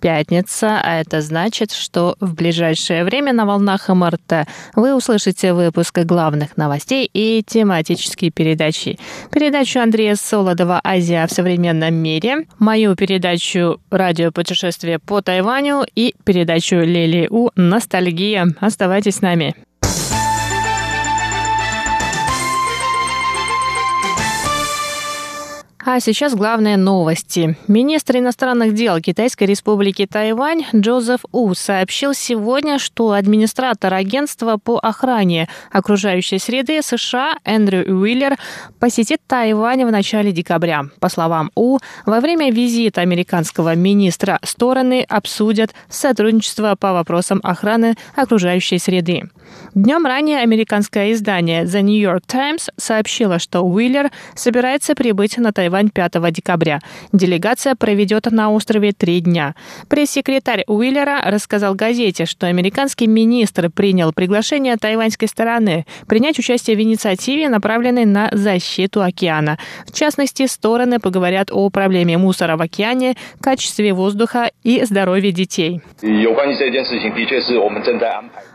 пятница, а это значит, что в ближайшее время на волнах МРТ вы услышите выпуск главных новостей и тематические передачи. Передачу Андрея Солодова «Азия в современном мире», мою передачу «Радио путешествие по Тайваню» и передачу Лили У «Ностальгия». Оставайтесь с нами. А сейчас главные новости. Министр иностранных дел Китайской республики Тайвань Джозеф У сообщил сегодня, что администратор агентства по охране окружающей среды США Эндрю Уиллер посетит Тайвань в начале декабря. По словам У, во время визита американского министра стороны обсудят сотрудничество по вопросам охраны окружающей среды. Днем ранее американское издание The New York Times сообщило, что Уиллер собирается прибыть на Тайвань Тайвань 5 декабря. Делегация проведет на острове три дня. Пресс-секретарь Уиллера рассказал газете, что американский министр принял приглашение тайваньской стороны принять участие в инициативе, направленной на защиту океана. В частности, стороны поговорят о проблеме мусора в океане, качестве воздуха и здоровье детей.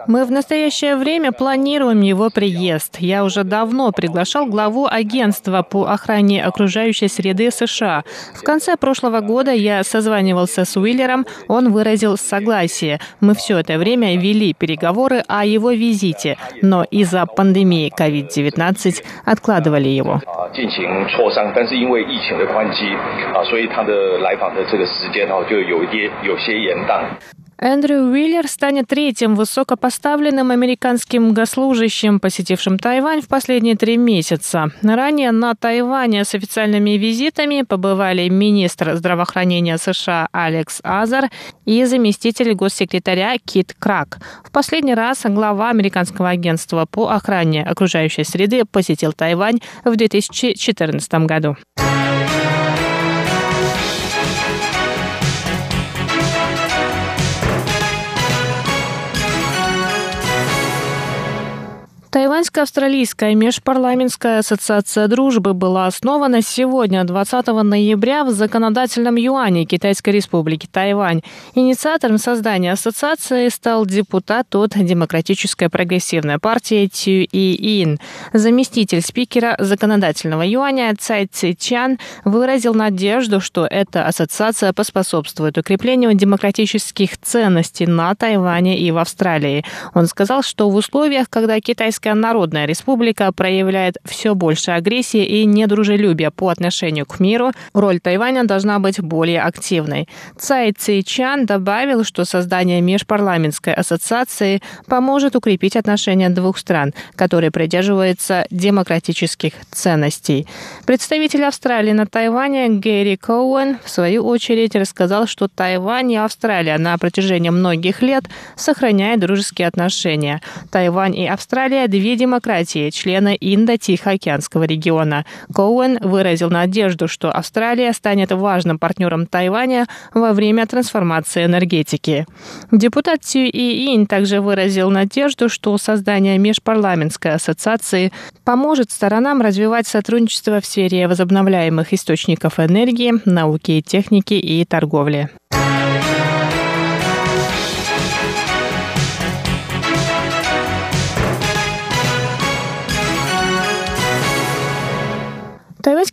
Мы в настоящее время планируем его приезд. Я уже давно приглашал главу агентства по охране окружающей среды США. В конце прошлого года я созванивался с Уиллером, он выразил согласие. Мы все это время вели переговоры о его визите, но из-за пандемии COVID-19 откладывали его. Эндрю Уиллер станет третьим высокопоставленным американским госслужащим, посетившим Тайвань в последние три месяца. Ранее на Тайване с официальными визитами побывали министр здравоохранения США Алекс Азар и заместитель госсекретаря Кит Крак. В последний раз глава американского агентства по охране окружающей среды посетил Тайвань в 2014 году. Тайваньско-австралийская межпарламентская ассоциация дружбы была основана сегодня, 20 ноября, в законодательном юане Китайской республики Тайвань. Инициатором создания ассоциации стал депутат от Демократической прогрессивной партии Цю И Ин. Заместитель спикера законодательного юаня Цай Ци Чан выразил надежду, что эта ассоциация поспособствует укреплению демократических ценностей на Тайване и в Австралии. Он сказал, что в условиях, когда китайская Китайская Народная Республика проявляет все больше агрессии и недружелюбия по отношению к миру, роль Тайваня должна быть более активной. Цай Цейчан добавил, что создание межпарламентской ассоциации поможет укрепить отношения двух стран, которые придерживаются демократических ценностей. Представитель Австралии на Тайване Гэри Коуэн в свою очередь рассказал, что Тайвань и Австралия на протяжении многих лет сохраняют дружеские отношения. Тайвань и Австралия две демократии, члены Индо-Тихоокеанского региона. Коуэн выразил надежду, что Австралия станет важным партнером Тайваня во время трансформации энергетики. Депутат Сью И Инь также выразил надежду, что создание межпарламентской ассоциации поможет сторонам развивать сотрудничество в сфере возобновляемых источников энергии, науки и техники и торговли.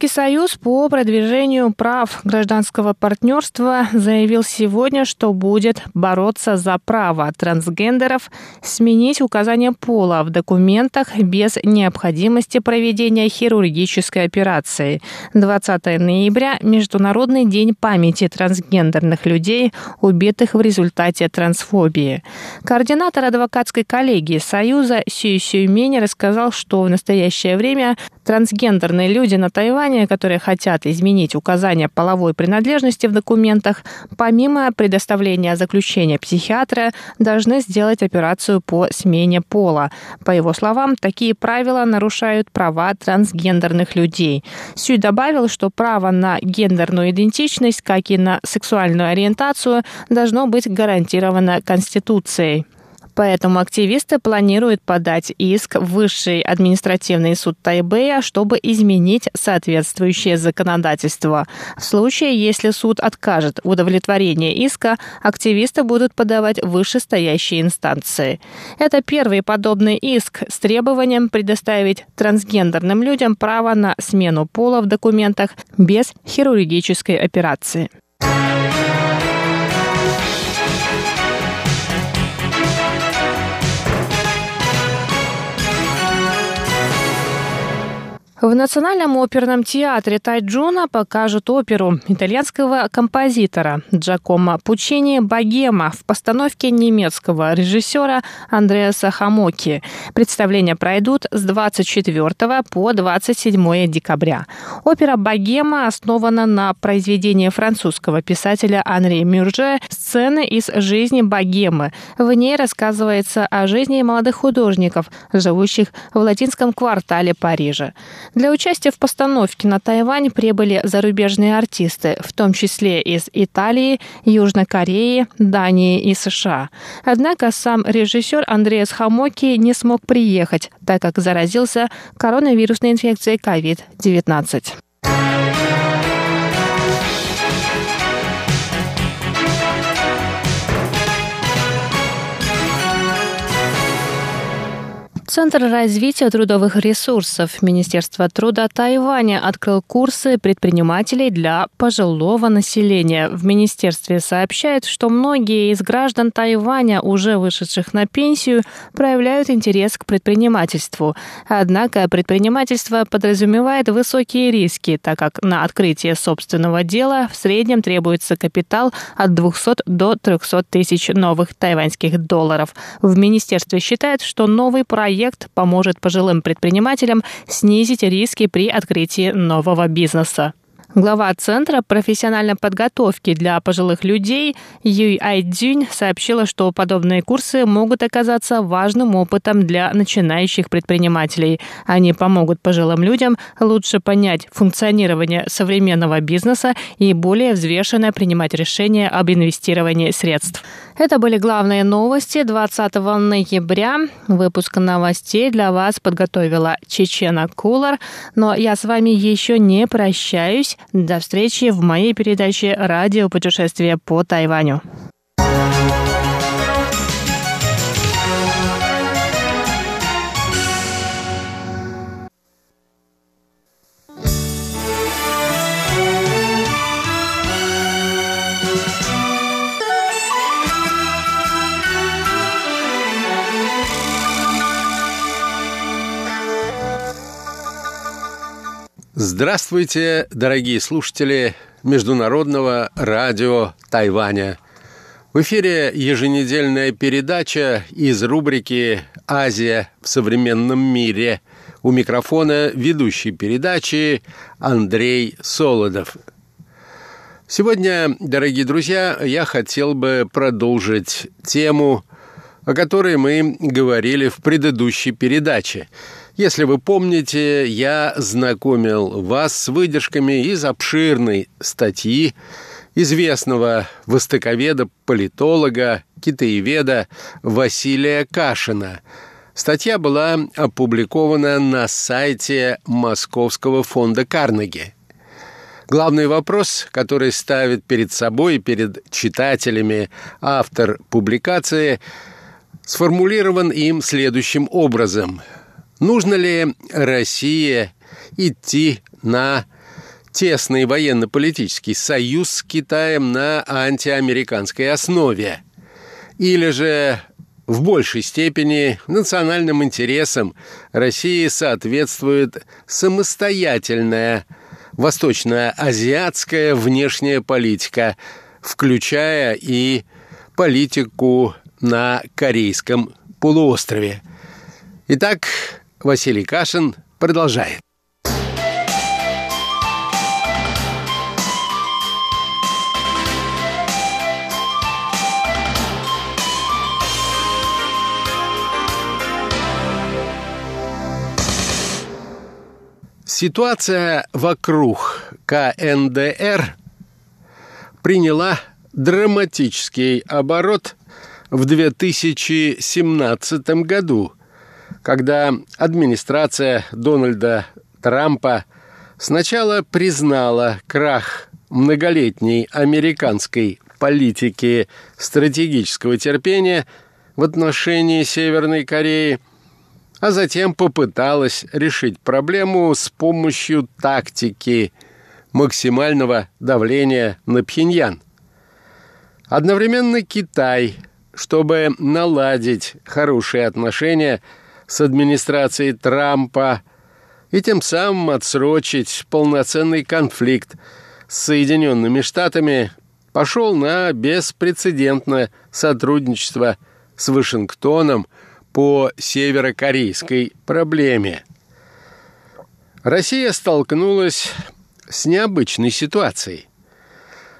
Тайваньский союз по продвижению прав гражданского партнерства заявил сегодня, что будет бороться за право трансгендеров сменить указание пола в документах без необходимости проведения хирургической операции. 20 ноября – Международный день памяти трансгендерных людей, убитых в результате трансфобии. Координатор адвокатской коллегии Союза Сюй Сюймень рассказал, что в настоящее время Трансгендерные люди на Тайване, которые хотят изменить указания половой принадлежности в документах, помимо предоставления заключения психиатра, должны сделать операцию по смене пола. По его словам, такие правила нарушают права трансгендерных людей. Сюй добавил, что право на гендерную идентичность, как и на сексуальную ориентацию, должно быть гарантировано Конституцией. Поэтому активисты планируют подать иск в Высший административный суд Тайбэя, чтобы изменить соответствующее законодательство. В случае, если суд откажет в удовлетворении иска, активисты будут подавать вышестоящие инстанции. Это первый подобный иск с требованием предоставить трансгендерным людям право на смену пола в документах без хирургической операции. В Национальном оперном театре Тайджуна покажут оперу итальянского композитора Джакомо Пучини «Богема» в постановке немецкого режиссера Андреаса Хамоки. Представления пройдут с 24 по 27 декабря. Опера «Богема» основана на произведении французского писателя Анри Мюрже «Сцены из жизни богемы». В ней рассказывается о жизни молодых художников, живущих в латинском квартале Парижа. Для участия в постановке на Тайвань прибыли зарубежные артисты, в том числе из Италии, Южной Кореи, Дании и США. Однако сам режиссер Андреас Хамоки не смог приехать, так как заразился коронавирусной инфекцией COVID-19. Центр развития трудовых ресурсов Министерства труда Тайваня открыл курсы предпринимателей для пожилого населения. В министерстве сообщают, что многие из граждан Тайваня, уже вышедших на пенсию, проявляют интерес к предпринимательству. Однако предпринимательство подразумевает высокие риски, так как на открытие собственного дела в среднем требуется капитал от 200 до 300 тысяч новых тайваньских долларов. В министерстве считают, что новый проект проект поможет пожилым предпринимателям снизить риски при открытии нового бизнеса. Глава Центра профессиональной подготовки для пожилых людей Юй Айдзюнь сообщила, что подобные курсы могут оказаться важным опытом для начинающих предпринимателей. Они помогут пожилым людям лучше понять функционирование современного бизнеса и более взвешенно принимать решения об инвестировании средств. Это были главные новости 20 ноября. Выпуск новостей для вас подготовила Чечена Кулар. Но я с вами еще не прощаюсь. До встречи в моей передаче «Радио путешествие по Тайваню». Здравствуйте, дорогие слушатели Международного радио Тайваня. В эфире еженедельная передача из рубрики «Азия в современном мире». У микрофона ведущий передачи Андрей Солодов. Сегодня, дорогие друзья, я хотел бы продолжить тему, о которой мы говорили в предыдущей передаче – если вы помните, я знакомил вас с выдержками из обширной статьи известного востоковеда, политолога, китаеведа Василия Кашина. Статья была опубликована на сайте Московского фонда Карнеги. Главный вопрос, который ставит перед собой и перед читателями автор публикации, сформулирован им следующим образом – Нужно ли России идти на тесный военно-политический союз с Китаем на антиамериканской основе? Или же в большей степени национальным интересам России соответствует самостоятельная восточно-азиатская внешняя политика, включая и политику на Корейском полуострове. Итак, Василий Кашин продолжает. Ситуация вокруг КНДР приняла драматический оборот в 2017 году – когда администрация Дональда Трампа сначала признала крах многолетней американской политики стратегического терпения в отношении Северной Кореи – а затем попыталась решить проблему с помощью тактики максимального давления на Пхеньян. Одновременно Китай, чтобы наладить хорошие отношения с администрацией Трампа и тем самым отсрочить полноценный конфликт с Соединенными Штатами, пошел на беспрецедентное сотрудничество с Вашингтоном – по северокорейской проблеме. Россия столкнулась с необычной ситуацией.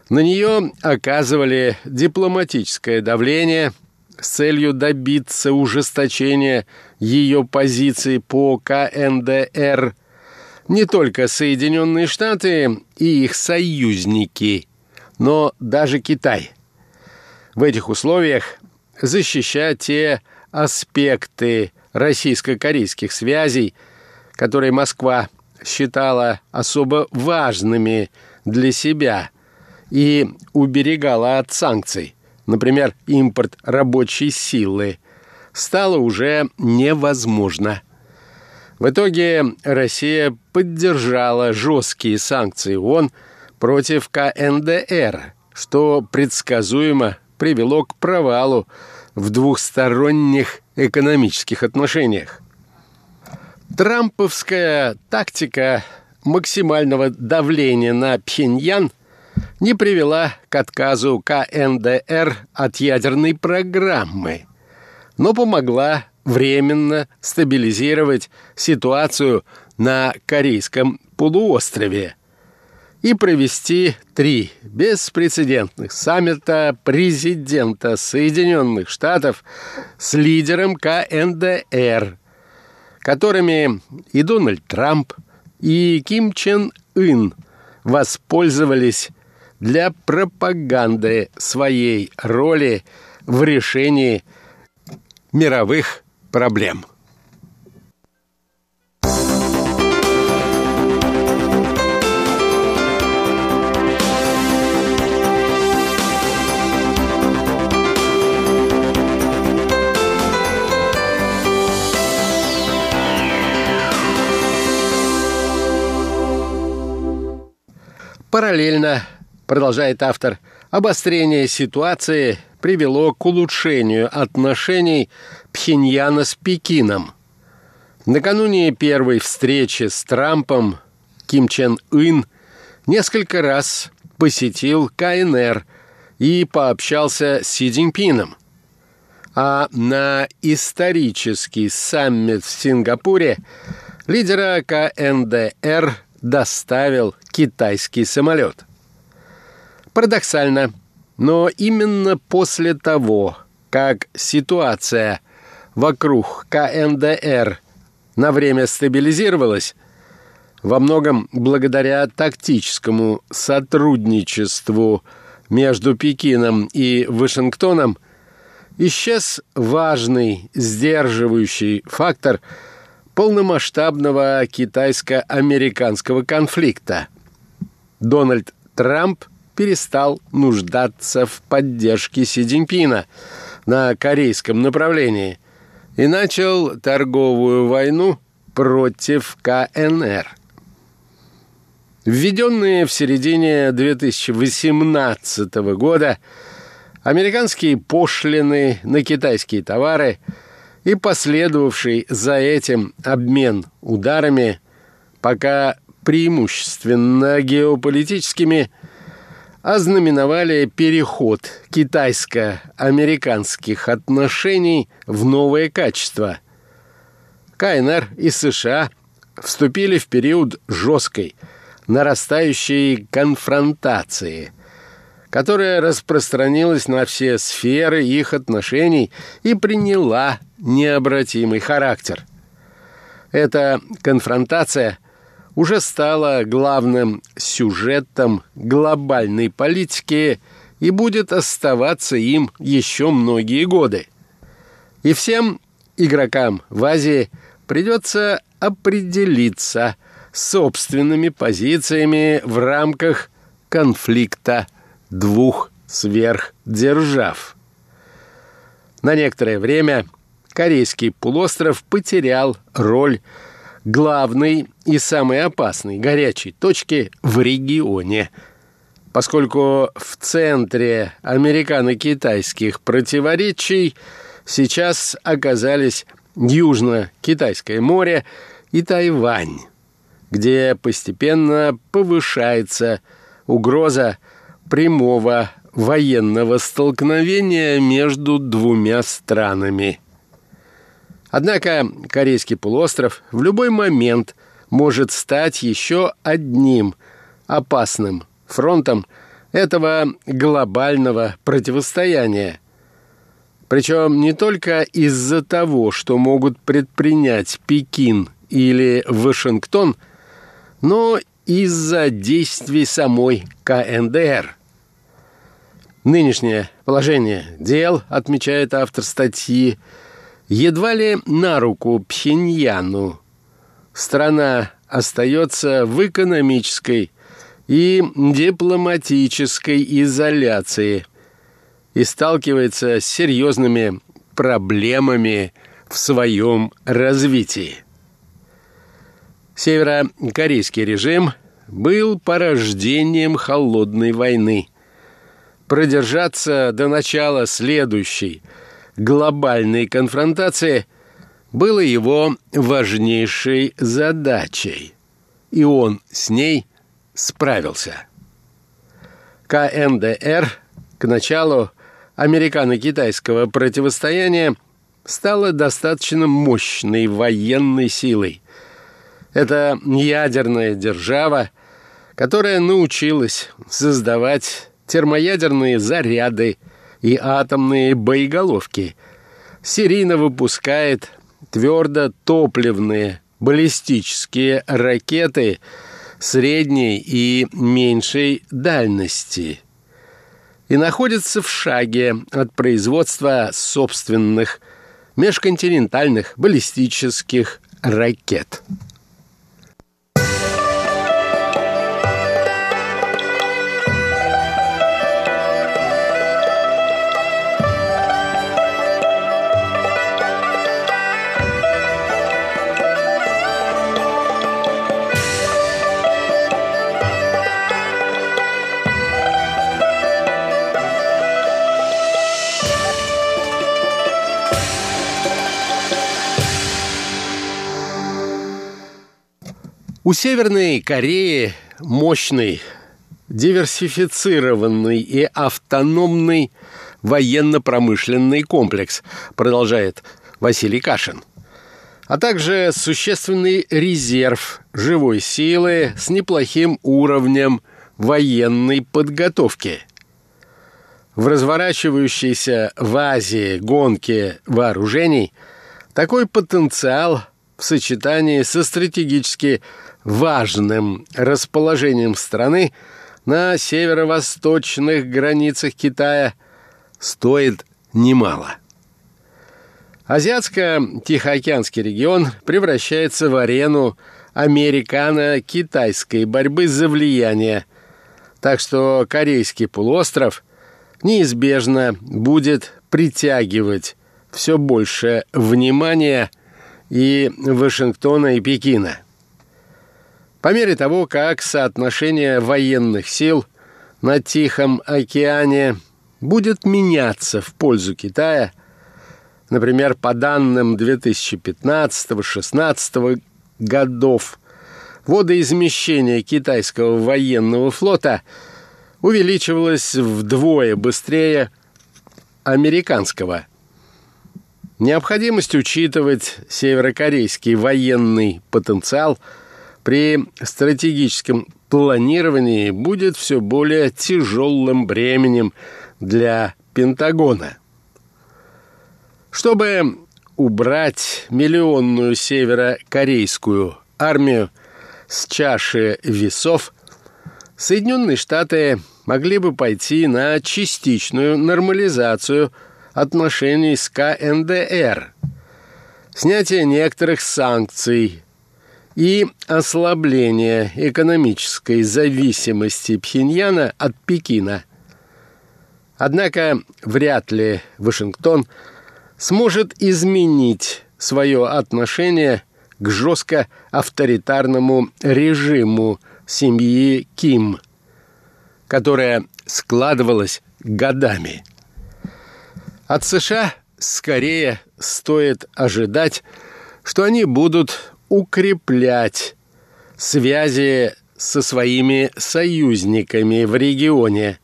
На нее оказывали дипломатическое давление с целью добиться ужесточения ее позиции по КНДР не только Соединенные Штаты и их союзники, но даже Китай. В этих условиях защищать те аспекты российско-корейских связей, которые Москва считала особо важными для себя и уберегала от санкций, например, импорт рабочей силы, стало уже невозможно. В итоге Россия поддержала жесткие санкции ООН против КНДР, что предсказуемо привело к провалу в двухсторонних экономических отношениях. Трамповская тактика максимального давления на Пхеньян не привела к отказу КНДР от ядерной программы, но помогла временно стабилизировать ситуацию на Корейском полуострове – и провести три беспрецедентных саммита президента Соединенных Штатов с лидером КНДР, которыми и Дональд Трамп, и Ким Чен Ын воспользовались для пропаганды своей роли в решении мировых проблем. Параллельно, продолжает автор, обострение ситуации привело к улучшению отношений Пхеньяна с Пекином. Накануне первой встречи с Трампом Ким Чен Ын несколько раз посетил КНР и пообщался с Си Цзиньпином. А на исторический саммит в Сингапуре лидера КНДР доставил китайский самолет. Парадоксально, но именно после того, как ситуация вокруг КНДР на время стабилизировалась, во многом благодаря тактическому сотрудничеству между Пекином и Вашингтоном, исчез важный сдерживающий фактор – полномасштабного китайско-американского конфликта. Дональд Трамп перестал нуждаться в поддержке Си Цзиньпина на корейском направлении и начал торговую войну против КНР. Введенные в середине 2018 года американские пошлины на китайские товары – и последовавший за этим обмен ударами, пока преимущественно геополитическими, ознаменовали переход китайско-американских отношений в новое качество. КНР и США вступили в период жесткой, нарастающей конфронтации – которая распространилась на все сферы их отношений и приняла необратимый характер. Эта конфронтация уже стало главным сюжетом глобальной политики и будет оставаться им еще многие годы. И всем игрокам в Азии придется определиться с собственными позициями в рамках конфликта двух сверхдержав. На некоторое время Корейский полуостров потерял роль главной и самой опасной горячей точки в регионе, поскольку в центре американо-китайских противоречий сейчас оказались Южно-Китайское море и Тайвань, где постепенно повышается угроза прямого военного столкновения между двумя странами. Однако Корейский полуостров в любой момент может стать еще одним опасным фронтом этого глобального противостояния. Причем не только из-за того, что могут предпринять Пекин или Вашингтон, но из-за действий самой КНДР – Нынешнее положение дел, отмечает автор статьи, едва ли на руку Пхеньяну. Страна остается в экономической и дипломатической изоляции и сталкивается с серьезными проблемами в своем развитии. Северокорейский режим был порождением холодной войны – продержаться до начала следующей глобальной конфронтации было его важнейшей задачей, и он с ней справился. КНДР к началу американо-китайского противостояния стала достаточно мощной военной силой. Это ядерная держава, которая научилась создавать термоядерные заряды и атомные боеголовки, серийно выпускает твердо-топливные баллистические ракеты средней и меньшей дальности и находится в шаге от производства собственных межконтинентальных баллистических ракет. У Северной Кореи мощный, диверсифицированный и автономный военно-промышленный комплекс, продолжает Василий Кашин. А также существенный резерв живой силы с неплохим уровнем военной подготовки. В разворачивающейся в Азии гонке вооружений такой потенциал в сочетании со стратегически важным расположением страны на северо-восточных границах Китая стоит немало. Азиатско-Тихоокеанский регион превращается в арену американо-китайской борьбы за влияние, так что Корейский полуостров неизбежно будет притягивать все больше внимания и Вашингтона и Пекина – по мере того, как соотношение военных сил на Тихом океане будет меняться в пользу Китая, например, по данным 2015-16 годов, водоизмещение китайского военного флота увеличивалось вдвое быстрее американского. Необходимость учитывать северокорейский военный потенциал – при стратегическом планировании будет все более тяжелым бременем для Пентагона. Чтобы убрать миллионную северокорейскую армию, с чаши весов, Соединенные Штаты могли бы пойти на частичную нормализацию отношений с КНДР, снятие некоторых санкций и ослабление экономической зависимости Пхеньяна от Пекина. Однако вряд ли Вашингтон сможет изменить свое отношение к жестко авторитарному режиму семьи Ким, которая складывалась годами. От США скорее стоит ожидать, что они будут укреплять связи со своими союзниками в регионе,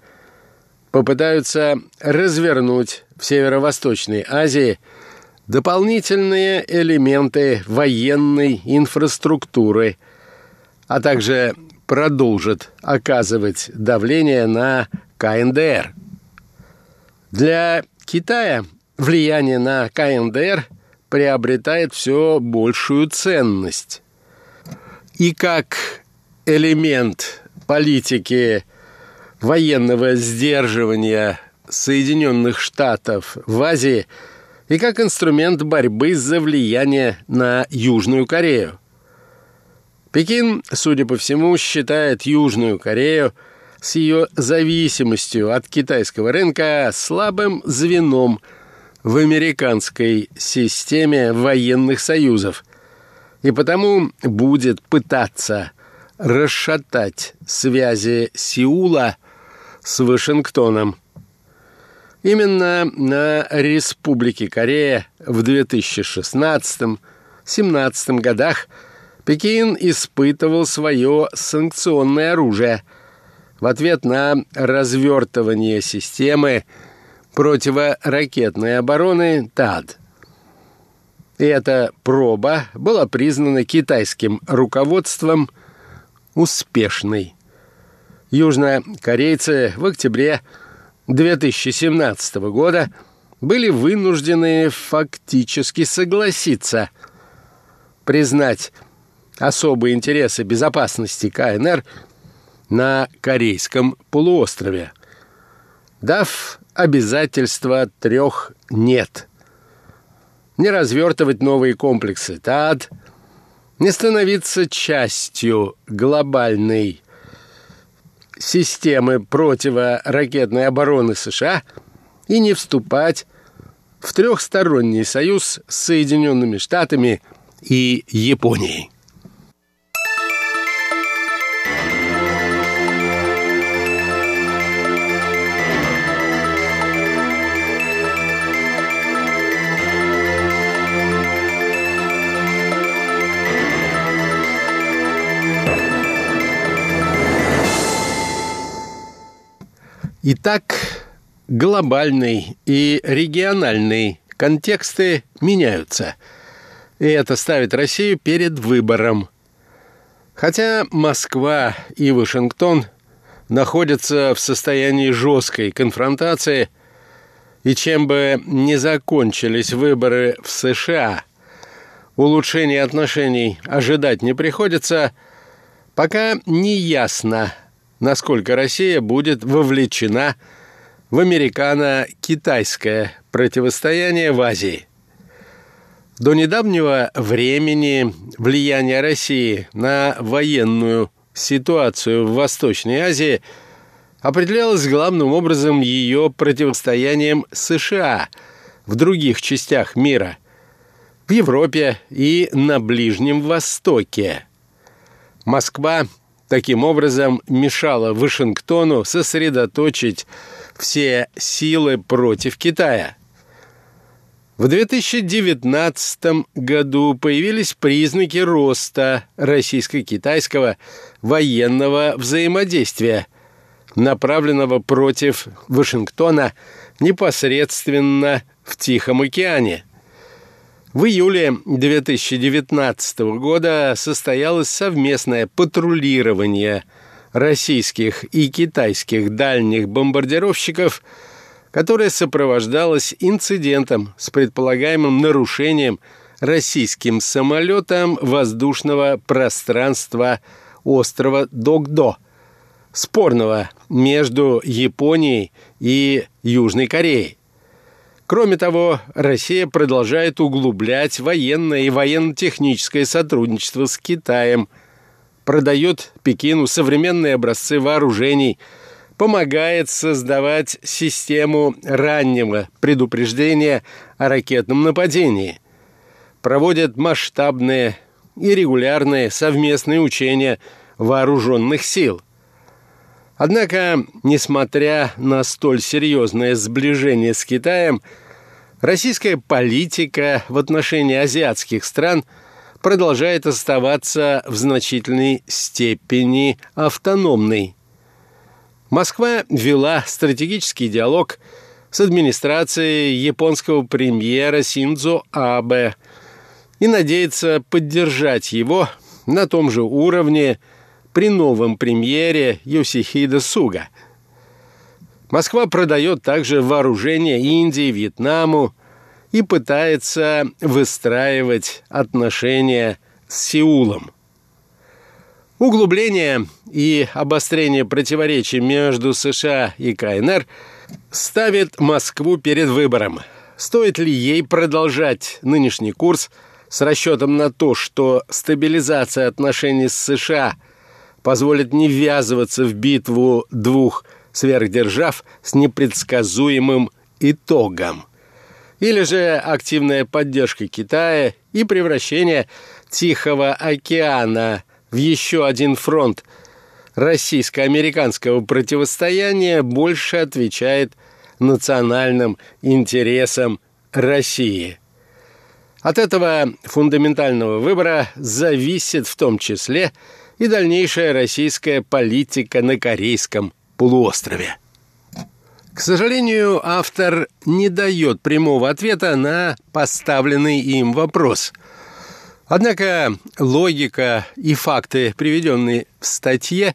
попытаются развернуть в Северо-Восточной Азии дополнительные элементы военной инфраструктуры, а также продолжит оказывать давление на КНДР. Для Китая влияние на КНДР приобретает все большую ценность. И как элемент политики военного сдерживания Соединенных Штатов в Азии и как инструмент борьбы за влияние на Южную Корею – Пекин, судя по всему, считает Южную Корею с ее зависимостью от китайского рынка слабым звеном в американской системе военных союзов и потому будет пытаться расшатать связи Сеула с Вашингтоном. Именно на Республике Корея в 2016-2017 годах – Пекин испытывал свое санкционное оружие в ответ на развертывание системы противоракетной обороны ТАД. И эта проба была признана китайским руководством успешной. Южнокорейцы в октябре 2017 года были вынуждены фактически согласиться признать особые интересы безопасности КНР на Корейском полуострове, дав обязательства трех «нет». Не развертывать новые комплексы ТАД, не становиться частью глобальной системы противоракетной обороны США и не вступать в трехсторонний союз с Соединенными Штатами и Японией. Итак, глобальный и региональный контексты меняются. И это ставит Россию перед выбором. Хотя Москва и Вашингтон находятся в состоянии жесткой конфронтации, и чем бы не закончились выборы в США, улучшения отношений ожидать не приходится, пока не ясно, насколько Россия будет вовлечена в американо-китайское противостояние в Азии. До недавнего времени влияние России на военную ситуацию в Восточной Азии определялось главным образом ее противостоянием США в других частях мира, в Европе и на Ближнем Востоке. Москва таким образом мешало Вашингтону сосредоточить все силы против Китая. В 2019 году появились признаки роста российско-китайского военного взаимодействия, направленного против Вашингтона непосредственно в Тихом океане – в июле 2019 года состоялось совместное патрулирование российских и китайских дальних бомбардировщиков, которое сопровождалось инцидентом с предполагаемым нарушением российским самолетом воздушного пространства острова Догдо, спорного между Японией и Южной Кореей. Кроме того, Россия продолжает углублять военное и военно-техническое сотрудничество с Китаем, продает Пекину современные образцы вооружений, помогает создавать систему раннего предупреждения о ракетном нападении, проводит масштабные и регулярные совместные учения вооруженных сил. Однако, несмотря на столь серьезное сближение с Китаем, российская политика в отношении азиатских стран продолжает оставаться в значительной степени автономной. Москва вела стратегический диалог с администрацией японского премьера Синдзо Абе и надеется поддержать его на том же уровне, при новом премьере Йосихида Суга. Москва продает также вооружение Индии, Вьетнаму и пытается выстраивать отношения с Сеулом. Углубление и обострение противоречий между США и КНР ставит Москву перед выбором. Стоит ли ей продолжать нынешний курс с расчетом на то, что стабилизация отношений с США – позволит не ввязываться в битву двух сверхдержав с непредсказуемым итогом. Или же активная поддержка Китая и превращение Тихого океана в еще один фронт российско-американского противостояния больше отвечает национальным интересам России. От этого фундаментального выбора зависит в том числе и дальнейшая российская политика на Корейском полуострове. К сожалению, автор не дает прямого ответа на поставленный им вопрос. Однако логика и факты, приведенные в статье,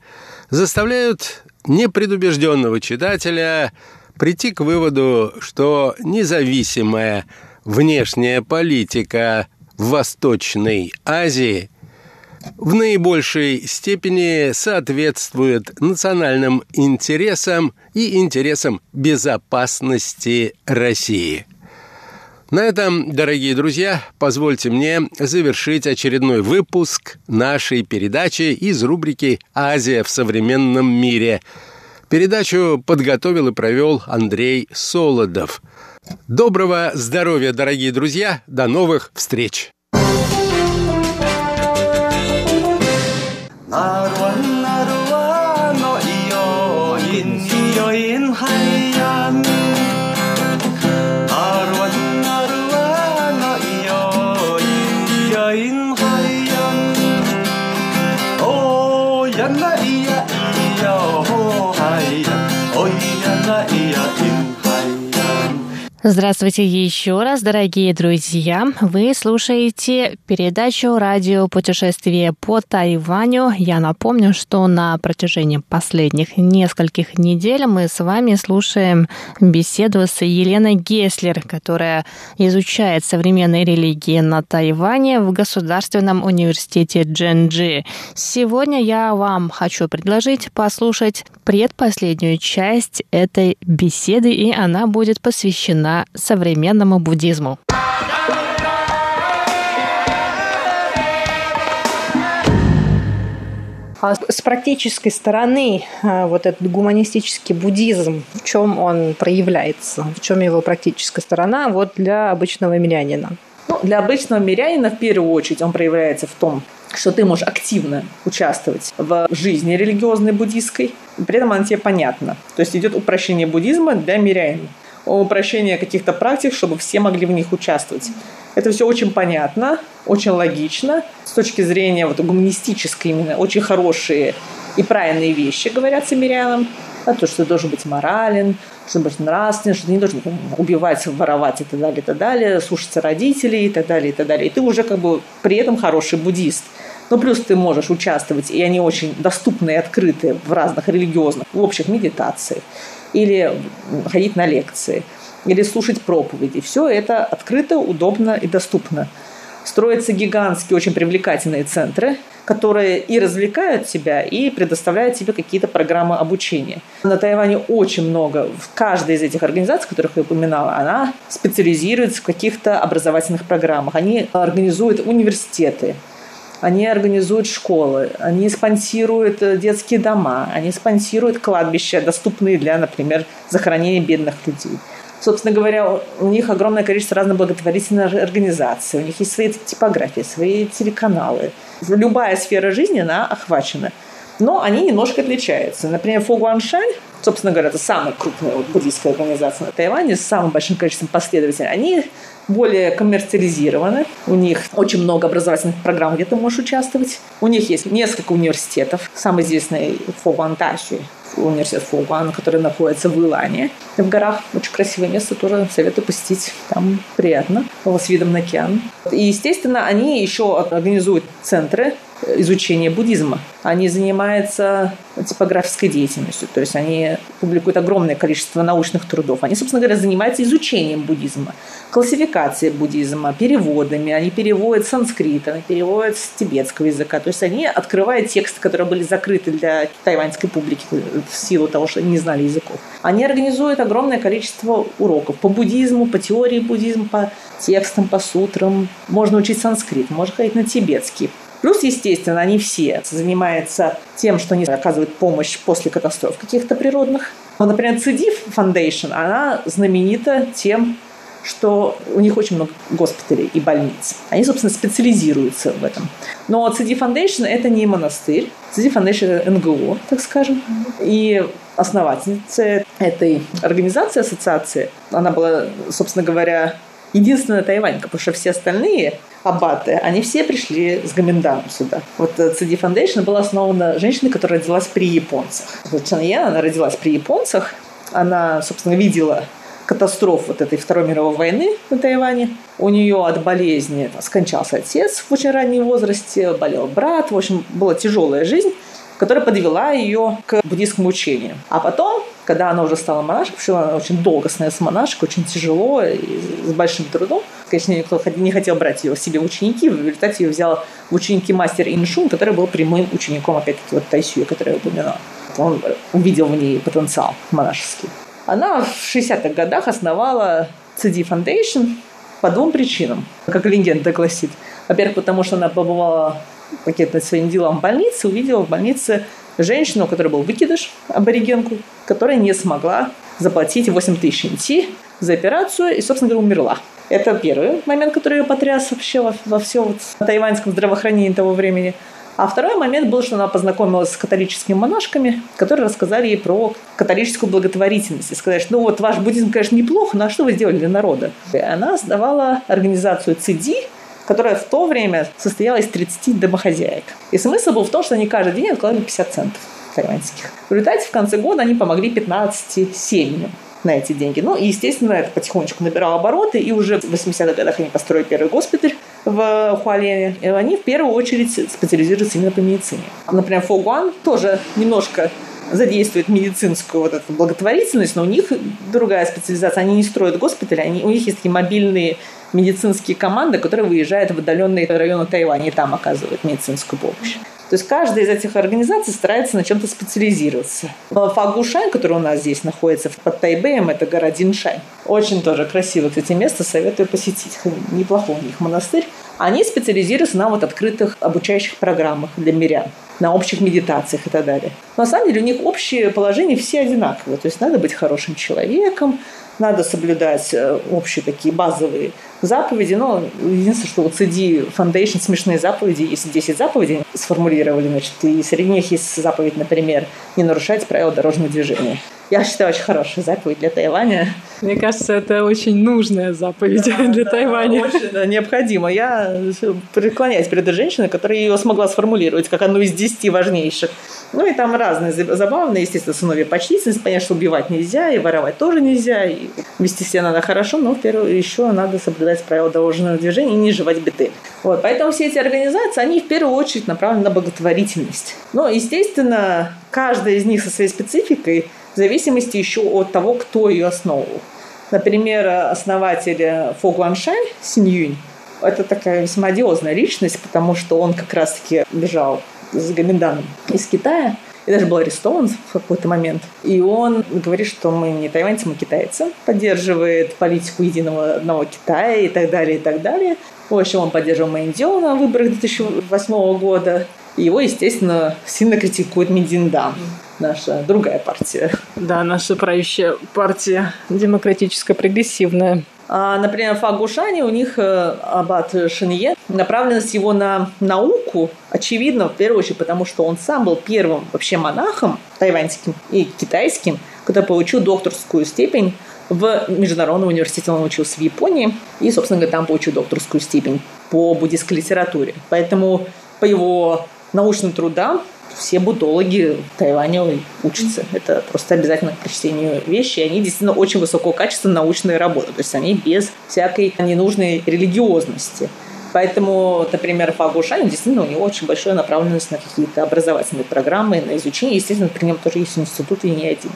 заставляют непредубежденного читателя прийти к выводу, что независимая внешняя политика в Восточной Азии в наибольшей степени соответствует национальным интересам и интересам безопасности России. На этом, дорогие друзья, позвольте мне завершить очередной выпуск нашей передачи из рубрики «Азия в современном мире». Передачу подготовил и провел Андрей Солодов. Доброго здоровья, дорогие друзья! До новых встреч! I don't Здравствуйте еще раз, дорогие друзья. Вы слушаете передачу «Радио путешествие по Тайваню». Я напомню, что на протяжении последних нескольких недель мы с вами слушаем беседу с Еленой Геслер, которая изучает современные религии на Тайване в Государственном университете Дженджи. Сегодня я вам хочу предложить послушать предпоследнюю часть этой беседы, и она будет посвящена современному буддизму. А с практической стороны а, вот этот гуманистический буддизм, в чем он проявляется, в чем его практическая сторона вот для обычного мирянина? Ну, для обычного мирянина в первую очередь он проявляется в том, что ты можешь активно участвовать в жизни религиозной буддийской, при этом она тебе понятна. То есть идет упрощение буддизма для мирянина упрощение каких-то практик, чтобы все могли в них участвовать. Это все очень понятно, очень логично. С точки зрения вот, гуманистической именно, очень хорошие и правильные вещи говорят самирянам. Да, то, что ты должен быть морален, что ты должен быть нравственен, что ты не должен убивать, воровать и так далее, и так далее, слушаться родителей и так далее, и так далее. И ты уже как бы при этом хороший буддист. Но плюс ты можешь участвовать, и они очень доступны и открыты в разных религиозных, в общих медитациях или ходить на лекции, или слушать проповеди. Все это открыто, удобно и доступно. строятся гигантские, очень привлекательные центры, которые и развлекают тебя, и предоставляют тебе какие-то программы обучения. На Тайване очень много. В каждой из этих организаций, которых я упоминала, она специализируется в каких-то образовательных программах. Они организуют университеты, они организуют школы, они спонсируют э, детские дома, они спонсируют кладбища, доступные для, например, захоронения бедных людей. Собственно говоря, у них огромное количество разных благотворительных организаций, у них есть свои типографии, свои телеканалы. Любая сфера жизни, она охвачена. Но они немножко отличаются. Например, Фогуаншань, собственно говоря, это самая крупная буддийская организация на Тайване с самым большим количеством последователей. Они более коммерциализированы. У них очень много образовательных программ, где ты можешь участвовать. У них есть несколько университетов. Самый известный Фогуан Таши, университет Фугуан, который находится в Илане, в горах. Очень красивое место, тоже советую посетить. Там приятно, с видом на океан. И, естественно, они еще организуют центры изучения буддизма. Они занимаются типографской деятельностью, то есть они публикуют огромное количество научных трудов. Они, собственно говоря, занимаются изучением буддизма, классификацией буддизма, переводами. Они переводят санскрит, они переводят с тибетского языка. То есть они открывают тексты, которые были закрыты для тайваньской публики в силу того, что они не знали языков. Они организуют огромное количество уроков по буддизму, по теории буддизма, по текстам, по сутрам. Можно учить санскрит, можно ходить на тибетский. Плюс, естественно, они все занимаются тем, что они оказывают помощь после катастроф каких-то природных. Вот, например, CDF Foundation, она знаменита тем, что у них очень много госпиталей и больниц. Они, собственно, специализируются в этом. Но CD Foundation – это не монастырь. CD Foundation – это НГО, так скажем. И основательница этой организации, ассоциации, она была, собственно говоря, единственная тайванька, потому что все остальные аббаты, они все пришли с Гаминданом сюда. Вот CD Foundation была основана женщиной, которая родилась при японцах. Вот Чан она родилась при японцах. Она, собственно, видела катастроф вот этой Второй мировой войны на Тайване. У нее от болезни скончался отец в очень раннем возрасте, болел брат. В общем, была тяжелая жизнь которая подвела ее к буддийскому учению. А потом, когда она уже стала монашкой, потому что она очень долго становилась монашкой, очень тяжело и с большим трудом, конечно, никто не хотел брать ее себе в ученики, в результате ее взял в ученики мастер Иншун, который был прямым учеником, опять-таки, вот Тайсюя, который я упоминала. Он увидел в ней потенциал монашеский. Она в 60-х годах основала CD Foundation по двум причинам, как легенда гласит. Во-первых, потому что она побывала каким-то своим делам в больнице, увидела в больнице женщину, у которой был выкидыш, аборигенку, которая не смогла заплатить 8 тысяч НТ за операцию и, собственно говоря, умерла. Это первый момент, который ее потряс вообще во, во всем вот тайваньском здравоохранении того времени. А второй момент был, что она познакомилась с католическими монашками, которые рассказали ей про католическую благотворительность. И сказали, что ну вот ваш буддизм, конечно, неплохо, но а что вы сделали для народа? И она создавала организацию ЦИДИ, которая в то время состояла из 30 домохозяек. И смысл был в том, что они каждый день откладывали 50 центов тайваньских. В результате в конце года они помогли 15 семьям на эти деньги. Ну, и, естественно, это потихонечку набирало обороты, и уже в 80-х годах они построили первый госпиталь в Хуалене. Они в первую очередь специализируются именно по медицине. Например, Фогуан тоже немножко задействует медицинскую вот эту благотворительность, но у них другая специализация. Они не строят госпитали, они, у них есть такие мобильные медицинские команды, которые выезжают в отдаленные районы Тайваня и там оказывают медицинскую помощь. То есть каждая из этих организаций старается на чем-то специализироваться. Фагушань, который у нас здесь находится под Тайбэем, это гора Диншань. Очень тоже красиво, кстати, место, советую посетить. Неплохой у них монастырь. Они специализируются на вот открытых обучающих программах для мирян на общих медитациях и так далее. Но на самом деле у них общее положение все одинаковые. То есть надо быть хорошим человеком, надо соблюдать э, общие такие базовые заповеди. Но единственное, что у CD Foundation смешные заповеди, если 10 заповедей сформулировали, значит, и среди них есть заповедь, например, не нарушать правила дорожного движения. Я считаю, очень хорошая заповедь для Тайваня. Мне кажется, это очень нужная заповедь да, для да, Тайваня. Очень необходимо. Я преклоняюсь перед женщиной, которая ее смогла сформулировать как одну из десяти важнейших. Ну и там разные забавные, естественно, сыновья почтительность, понятно, что убивать нельзя, и воровать тоже нельзя, и вести себя надо хорошо, но в первую еще надо соблюдать правила дорожного движения и не жевать беды. Вот, поэтому все эти организации, они в первую очередь направлены на благотворительность. Но, естественно, каждая из них со своей спецификой, в зависимости еще от того, кто ее основывал. Например, основатель Фо Гуаншань, Синь Юнь, Это такая весьма одиозная личность, потому что он как раз-таки бежал с Гаминданом из Китая и даже был арестован в какой-то момент. И он говорит, что мы не тайваньцы, мы китайцы, поддерживает политику единого одного Китая и так далее, и так далее. В общем, он поддерживал Мэйндзё на выборах 2008 года. И его, естественно, сильно критикует Миндиндан, наша другая партия. Да, наша правящая партия демократическая, прогрессивная. А, например, в Агушане у них э, аббат Шинье, направленность его на науку очевидно, в первую очередь, потому что он сам был первым вообще монахом тайваньским и китайским, который получил докторскую степень в Международном университете он учился в Японии и, собственно говоря, там получил докторскую степень по буддийской литературе. Поэтому по его научным трудам все будологи в Тайване учатся. Это просто обязательно к прочтению вещи. И они действительно очень высокого качества научные работы. То есть они без всякой ненужной религиозности. Поэтому, например, по Агушане действительно у него очень большая направленность на какие-то образовательные программы, на изучение. Естественно, при нем тоже есть институт и не один.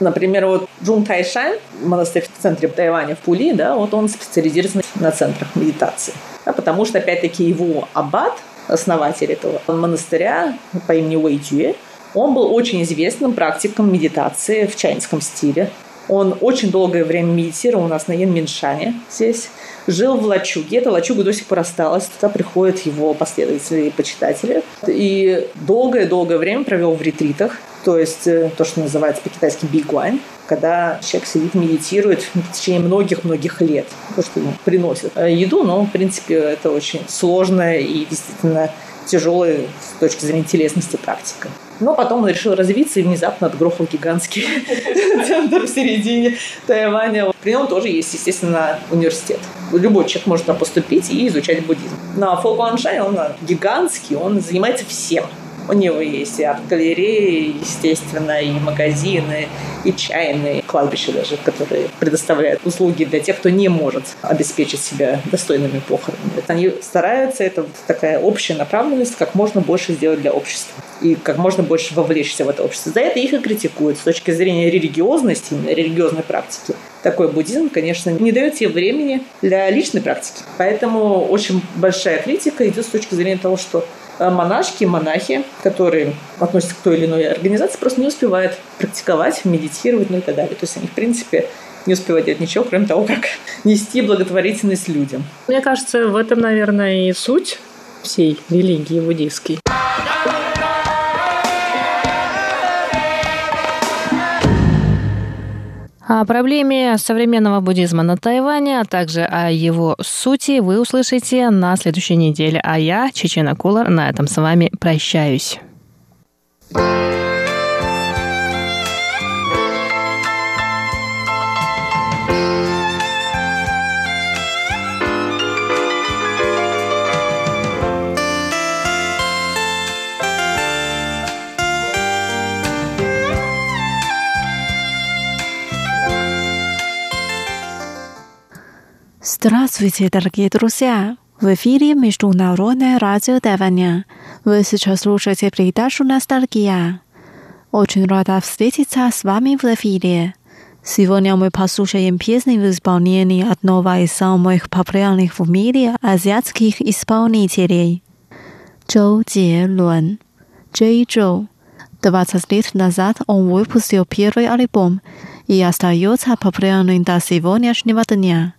Например, вот Джун Тайшань, монастырь в центре Тайваня в Пули, да, вот он специализируется на центрах медитации. Да, потому что, опять-таки, его аббат, основатель этого монастыря по имени Уэй Дюэ, он был очень известным практиком медитации в чайнском стиле. Он очень долгое время медитировал у нас на Янминшане здесь. Жил в лачуге. Эта лачуга до сих пор осталась. Туда приходят его последователи и почитатели. И долгое-долгое время провел в ретритах. То есть э, то, что называется по-китайски бигуань когда человек сидит, медитирует в течение многих-многих лет. То, что ему приносит э, еду, но, в принципе, это очень сложная и действительно тяжелая с точки зрения телесности практика. Но потом он решил развиться и внезапно отгрохал гигантский центр в середине Тайваня. При нем тоже есть, естественно, университет. Любой человек может туда поступить и изучать буддизм. На Фолкуаншане он гигантский, он занимается всем. У него есть и арт-галереи, естественно, и магазины, и чайные, кладбища даже, которые предоставляют услуги для тех, кто не может обеспечить себя достойными похоронами. Они стараются, это вот такая общая направленность, как можно больше сделать для общества и как можно больше вовлечься в это общество. За это их и критикуют с точки зрения религиозности, религиозной практики. Такой буддизм, конечно, не дает себе времени для личной практики. Поэтому очень большая критика идет с точки зрения того, что монашки, монахи, которые относятся к той или иной организации, просто не успевают практиковать, медитировать, ну и так далее. То есть они, в принципе, не успевают делать ничего, кроме того, как нести благотворительность людям. Мне кажется, в этом, наверное, и суть всей религии буддийской. О проблеме современного буддизма на Тайване, а также о его сути вы услышите на следующей неделе. А я, Чечена Кулар, на этом с вами прощаюсь. Здравствуйте, дорогие друзья! В эфире Международное радио Тайваня. Вы сейчас слушаете передачу «Ностальгия». Очень рада встретиться с вами в эфире. Сегодня мы послушаем песни в исполнении одного из самых популярных в мире азиатских исполнителей – Чжоу Джелун, Джей Чжоу. 20 лет назад он выпустил первый альбом и остается популярным до сегодняшнего дня.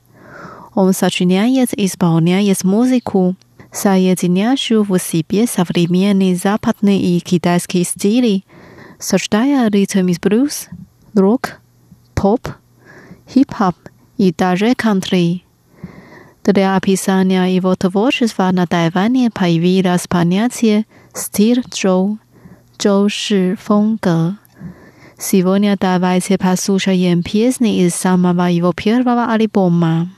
Он сочиняет и исполняет музыку, соединяющую в себе современные западные и китайские стили, сочетая ритм из блюз, рок, поп, хип-хоп и даже кантри. Для описания его творчества на Тайване появилось понятие «стиль Джоу», «Джоуши фонгер». Сегодня давайте послушаем песни из самого его первого альбома.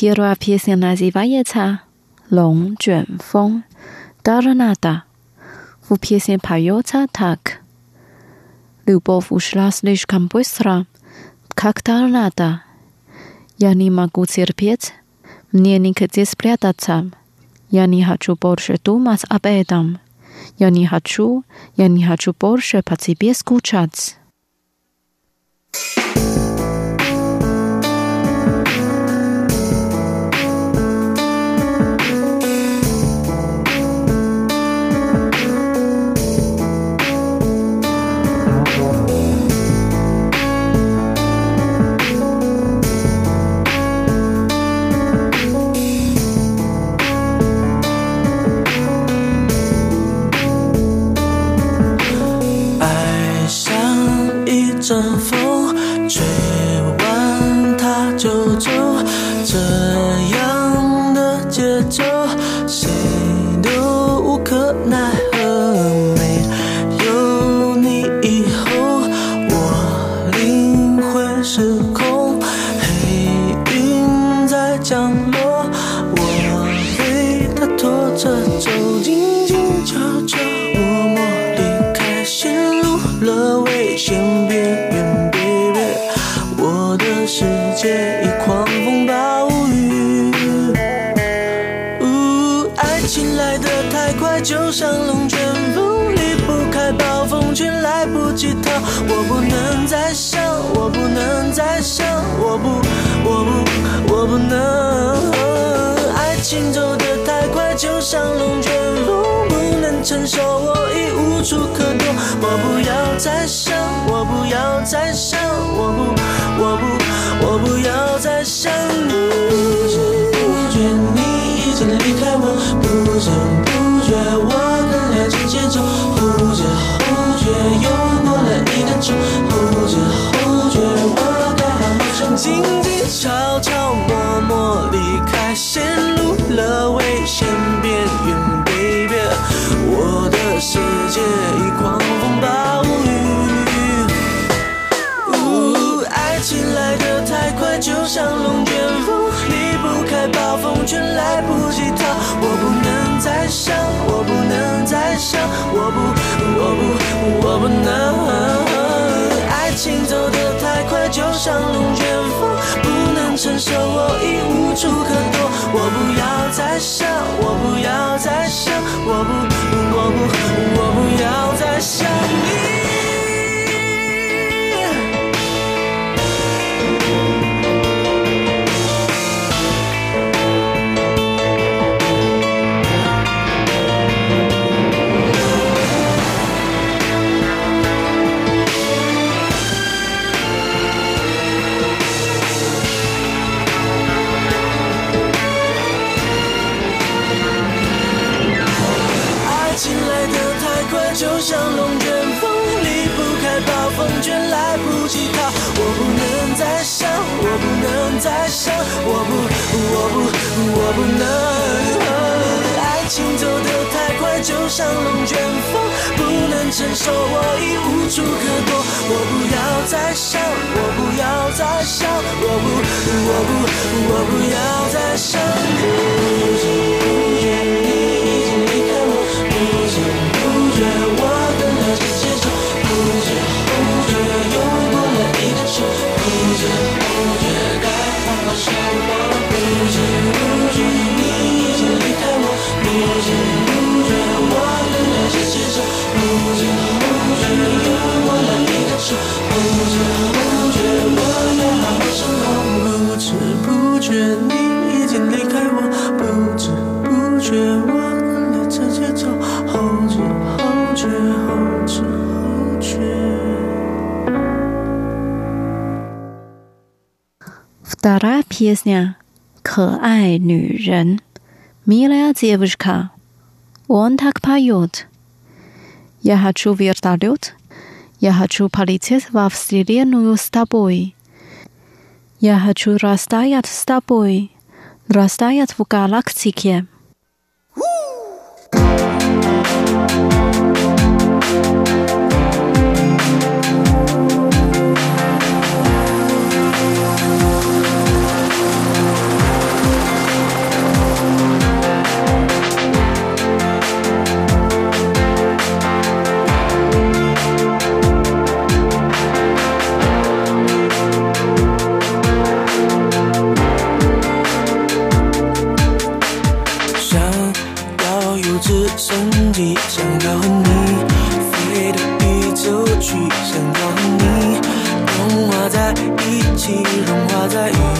Первая песня называется «Лонг 卷风» Дарната. В песне поется так. Любовь ушла слишком быстро, как торнадо. Я не могу терпеть. Мне негде спрятаться. Я не хочу больше думать об этом. Я не хочу, я не хочу больше по тебе скучать. some fun. 就像龙卷风，离不开暴风圈，来不及逃。我不能再想，我不能再想，我不，我不，我不能。爱情走得太快，就像龙卷风，不能承受，我已无处可躲。我不要再想，我不要再想，我不，我不，我不要再想你。不知不觉你已经离开我，我跟了这节奏，不知不觉又过了一个钟，不知不觉我该好好生。静静悄悄默默离开，陷入了危险边缘，baby，我的世界已狂风暴雨。呜，爱情来得太快，就像龙卷风，离不开暴风圈，来不及逃。我不再想，我不能再想，我不，我不，我不能。爱情走的太快，就像龙卷风，不能承受，我已无处可躲。我不要再想，我不要再想，我不，我不，我不要再想你。想，我不能再想，我不，我不，我不能。爱情走得太快，就像龙卷风，不能承受，我已无处可躲。我不要再想，我不要再想，我不，我不，我不要再想你。Вторая песня «Кэай ню рен» «Милая девушка». Он так поет. «Я хочу вертолет», «Я хочу полететь в Австралию с тобой», «Я хочу растаять с тобой», «Растаять в галактике». 直升机想要和你飞到宇宙去，想要和你融化在一起，融化在一。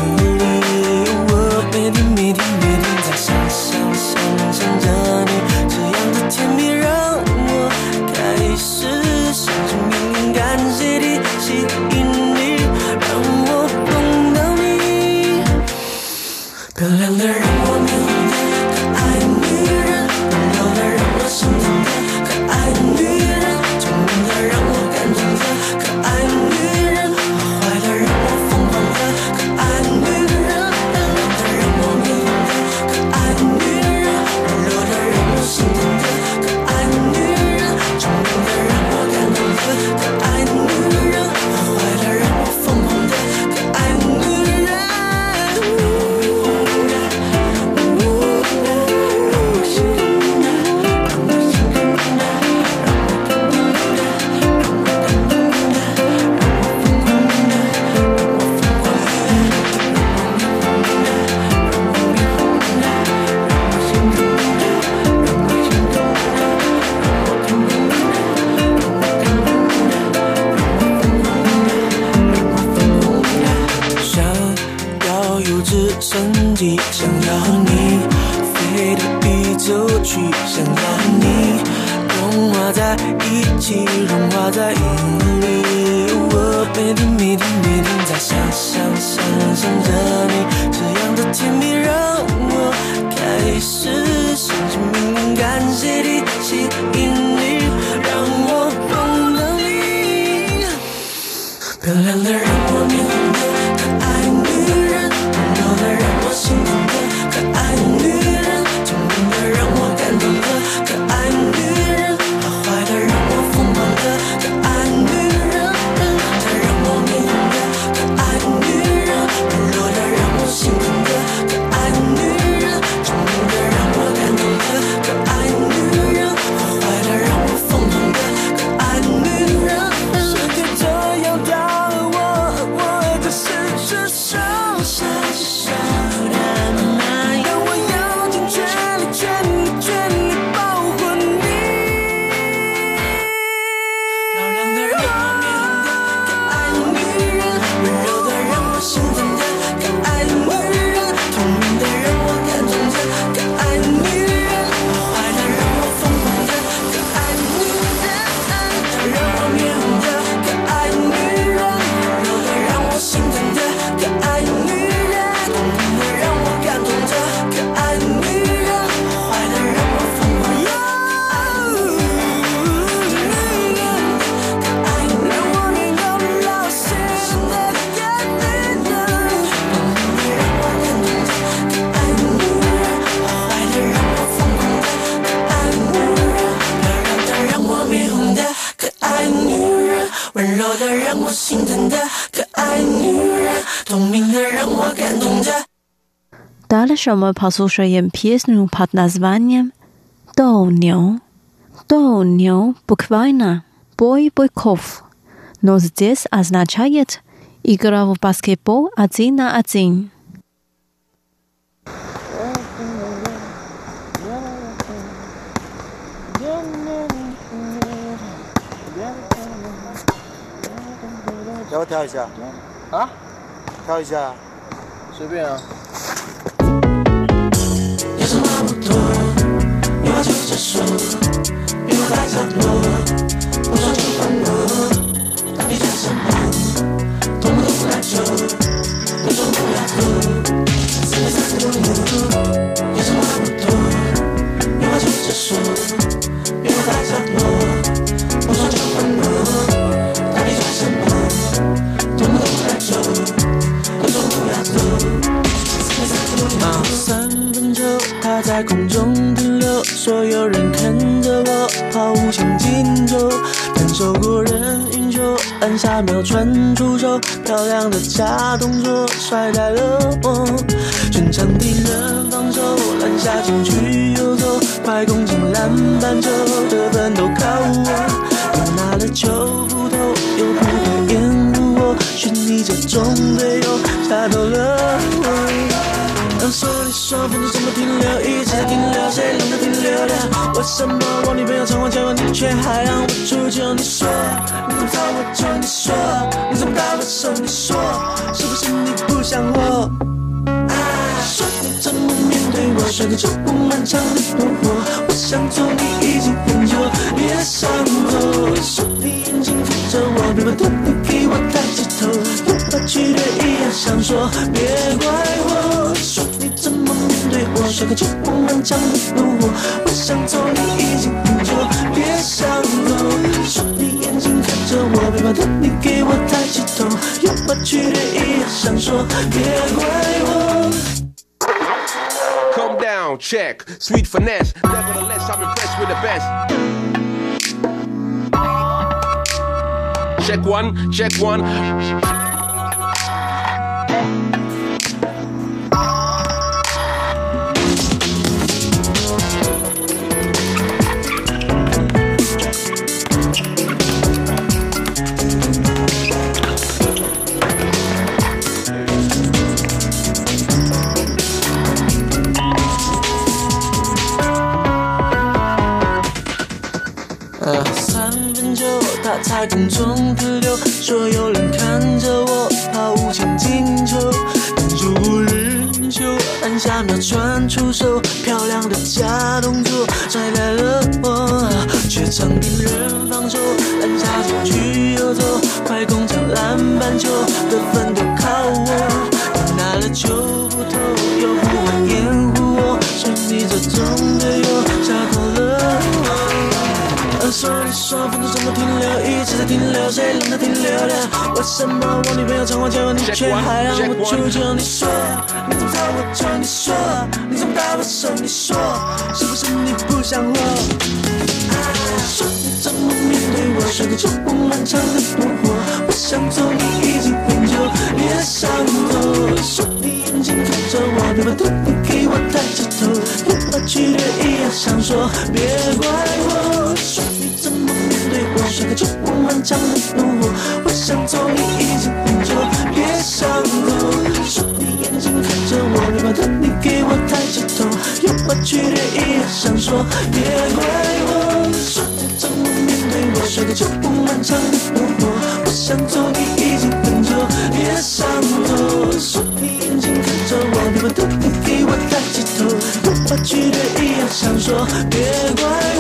么，Pasushayan Pisnu pod nazvaniem Dou Niu Dou Niu Bukvina Boy Bukov No zdes aznachayet Igra v basketbol Azin na Azin. Я вот тебя. А? Тебя. 随便啊。说，别留在角落，不想去欢乐。到底想什么？痛不痛不来着，不痛不来喝。三年三年多，有什么话多？有话就直说，别留在角落，不说去欢乐。到底想什么？痛不痛不来着，不痛不来。三，三分钟他在空中。还没穿出手，漂亮的假动作甩开了我。全场敌人防守，篮下禁区游走，快攻进篮板球，得分都靠我。我拿了球不投，又不会掩护我，寻你这种队友下透了。你说你说，风筝怎么停留，一直在停留，谁让它停留的？为什么我女朋友常换交往，你却还让我出糗？你说，你怎么找我求？你说，你怎么搭我手？你说，是不是你不想我？说你怎么面对我，说你这不漫长的生火，我想做你已经很久，别想我。说你眼睛看着我，别把头。个酒不漫长的怒火，我想做你已经很久，别伤我。说你眼睛看着我，别把头你给我抬起头，又把剧烈一样想说，别怪我。Calm down, check, sweet finesse. Nevertheless, I'm impressed with the best. Check one, check one. 他才正中的流，所有人看着我，毫无前进球，但就无人救，按下秒传出手，漂亮的假动作，甩来了我，却常被人防守，按下禁区游走，快攻抢篮板球，得分都靠我，我拿了球不投，又不会掩护我，是你这种队友。呃，说你说分钟怎么停留？一直在停留，谁让它停留了？为什么我女朋友常常叫你，却还让我出糗你说，你怎么找我？就你说，你怎么打我手？你说，是不是你不想我？说你怎么面对我？甩个酒不漫长的怒火，我想走你已经很久，别伤我。说你眼睛看着我，别把头你给我抬起头，又把剧烈一样想说，别怪我。说说你怎么面对我？甩个酒不漫长的怒火，我想做你已经很久，别伤我。说你眼睛看着我，别把头你给我抬起头，又把剧烈一样说，别怪我。说你怎么面对我？甩个酒不漫长的怒火，我想做你已经很久，别伤我。说你眼睛看着我，别把头你给我抬起头，又把剧烈一样说，别怪我。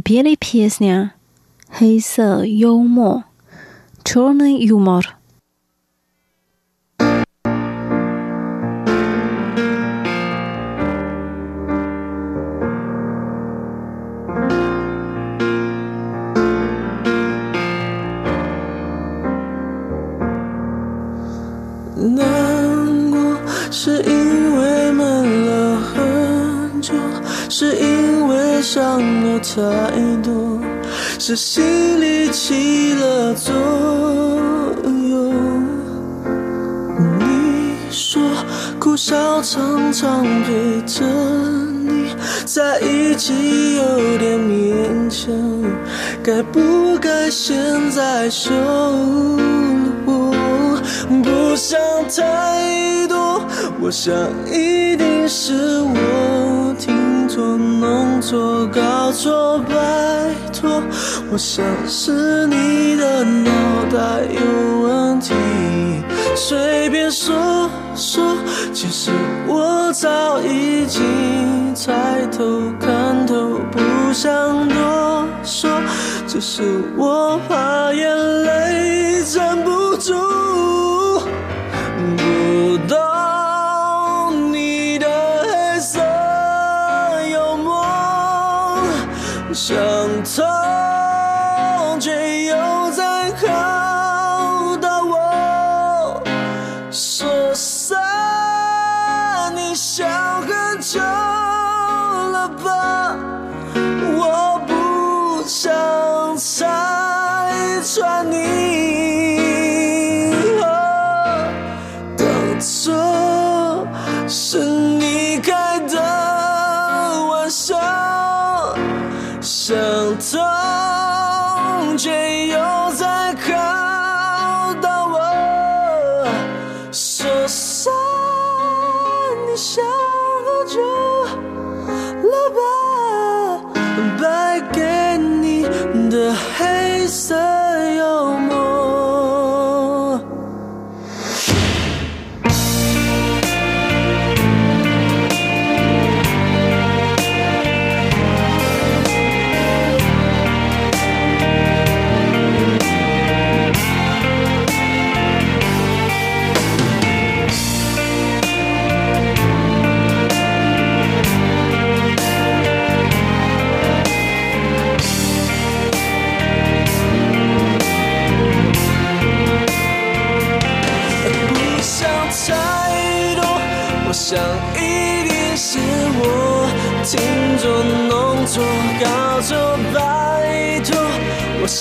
第二哩 piece 呢，黑色幽默，chilling humor。太多，是心里起了作用。你说苦笑常常陪着你在一起有点勉强，该不该现在收？不想太多，我想一定是我听错、弄错、搞错，拜托，我想是你的脑袋有问题。随便说说，其实我早已经猜透看透，不想多说，只是我怕眼泪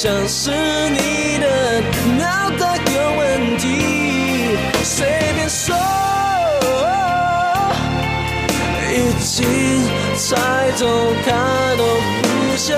像是你的脑袋有问题随便说已经猜透看透不想